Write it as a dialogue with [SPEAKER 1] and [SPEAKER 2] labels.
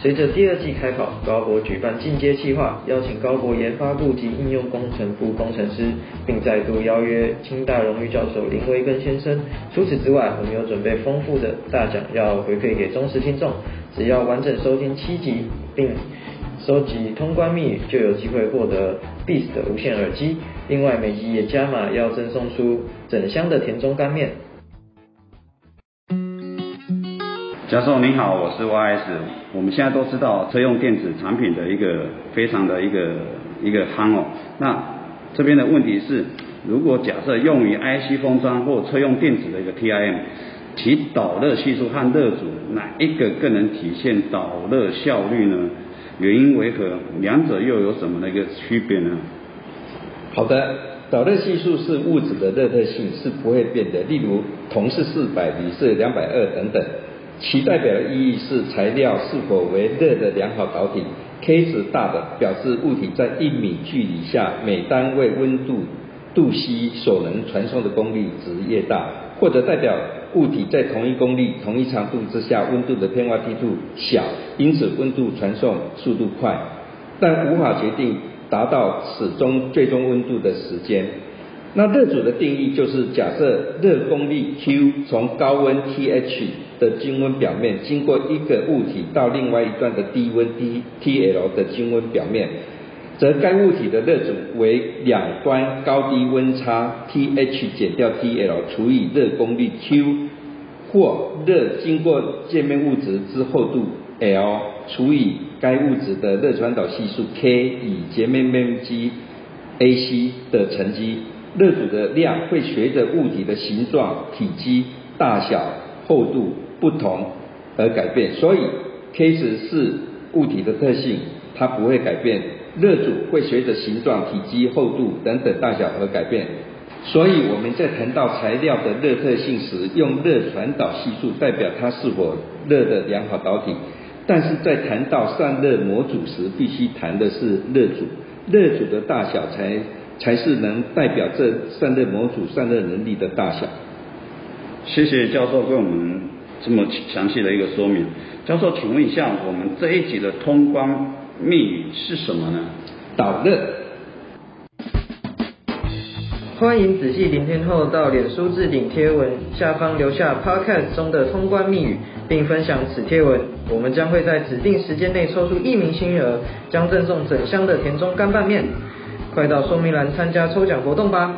[SPEAKER 1] 随着第二季开跑，高博举办进阶计划，邀请高博研发部及应用工程部工程师，并再度邀约清大荣誉教授林维根先生。除此之外，我们有准备丰富的大奖要回馈给忠实听众，只要完整收听七集，并收集通关密语，就有机会获得 Beats 的无线耳机。另外，每集也加码要赠送出整箱的田中干面。
[SPEAKER 2] 教授您好，我是 YS。我们现在都知道车用电子产品的一个非常的一个一个夯哦。那这边的问题是，如果假设用于 IC 封装或车用电子的一个 TIM，其导热系数和热阻哪一个更能体现导热效率呢？原因为何？两者又有什么的一个区别呢？
[SPEAKER 3] 好的，导热系数是物质的热特性是不会变的，例如铜是四百，铝是两百二等等。其代表的意义是材料是否为热的良好导体，K 值大的表示物体在一米距离下每单位温度度 C 所能传送的功率值越大，或者代表物体在同一功率、同一长度之下温度的变化梯度小，因此温度传送速度快，但无法决定达到始终最终温度的时间。那热阻的定义就是假设热功率 Q 从高温 TH 的均温表面经过一个物体到另外一段的低温 T TL 的均温表面，则该物体的热阻为两端高低温差 TH 减掉 TL 除以热功率 Q，或热经过界面物质之厚度 L 除以该物质的热传导系数 K 以截面面积 AC 的乘积。热阻的量会随着物体的形状、体积、大小、厚度不同而改变，所以 K 值是物体的特性，它不会改变。热阻会随着形状、体积、厚度等等大小而改变。所以我们在谈到材料的热特性时，用热传导系数代表它是否热的良好导体；但是在谈到散热模组时，必须谈的是热阻，热阻的大小才。才是能代表这散热模组散热能力的大小。
[SPEAKER 2] 谢谢教授给我们这么详细的一个说明。教授，请问一下，我们这一集的通关密语是什么呢？
[SPEAKER 3] 导热。
[SPEAKER 1] 欢迎仔细聆听后到脸书置顶贴文下方留下 Podcast 中的通关密语，并分享此贴文。我们将会在指定时间内抽出一名幸运儿，将赠送整箱的田中干拌面。快到说明栏参加抽奖活动吧！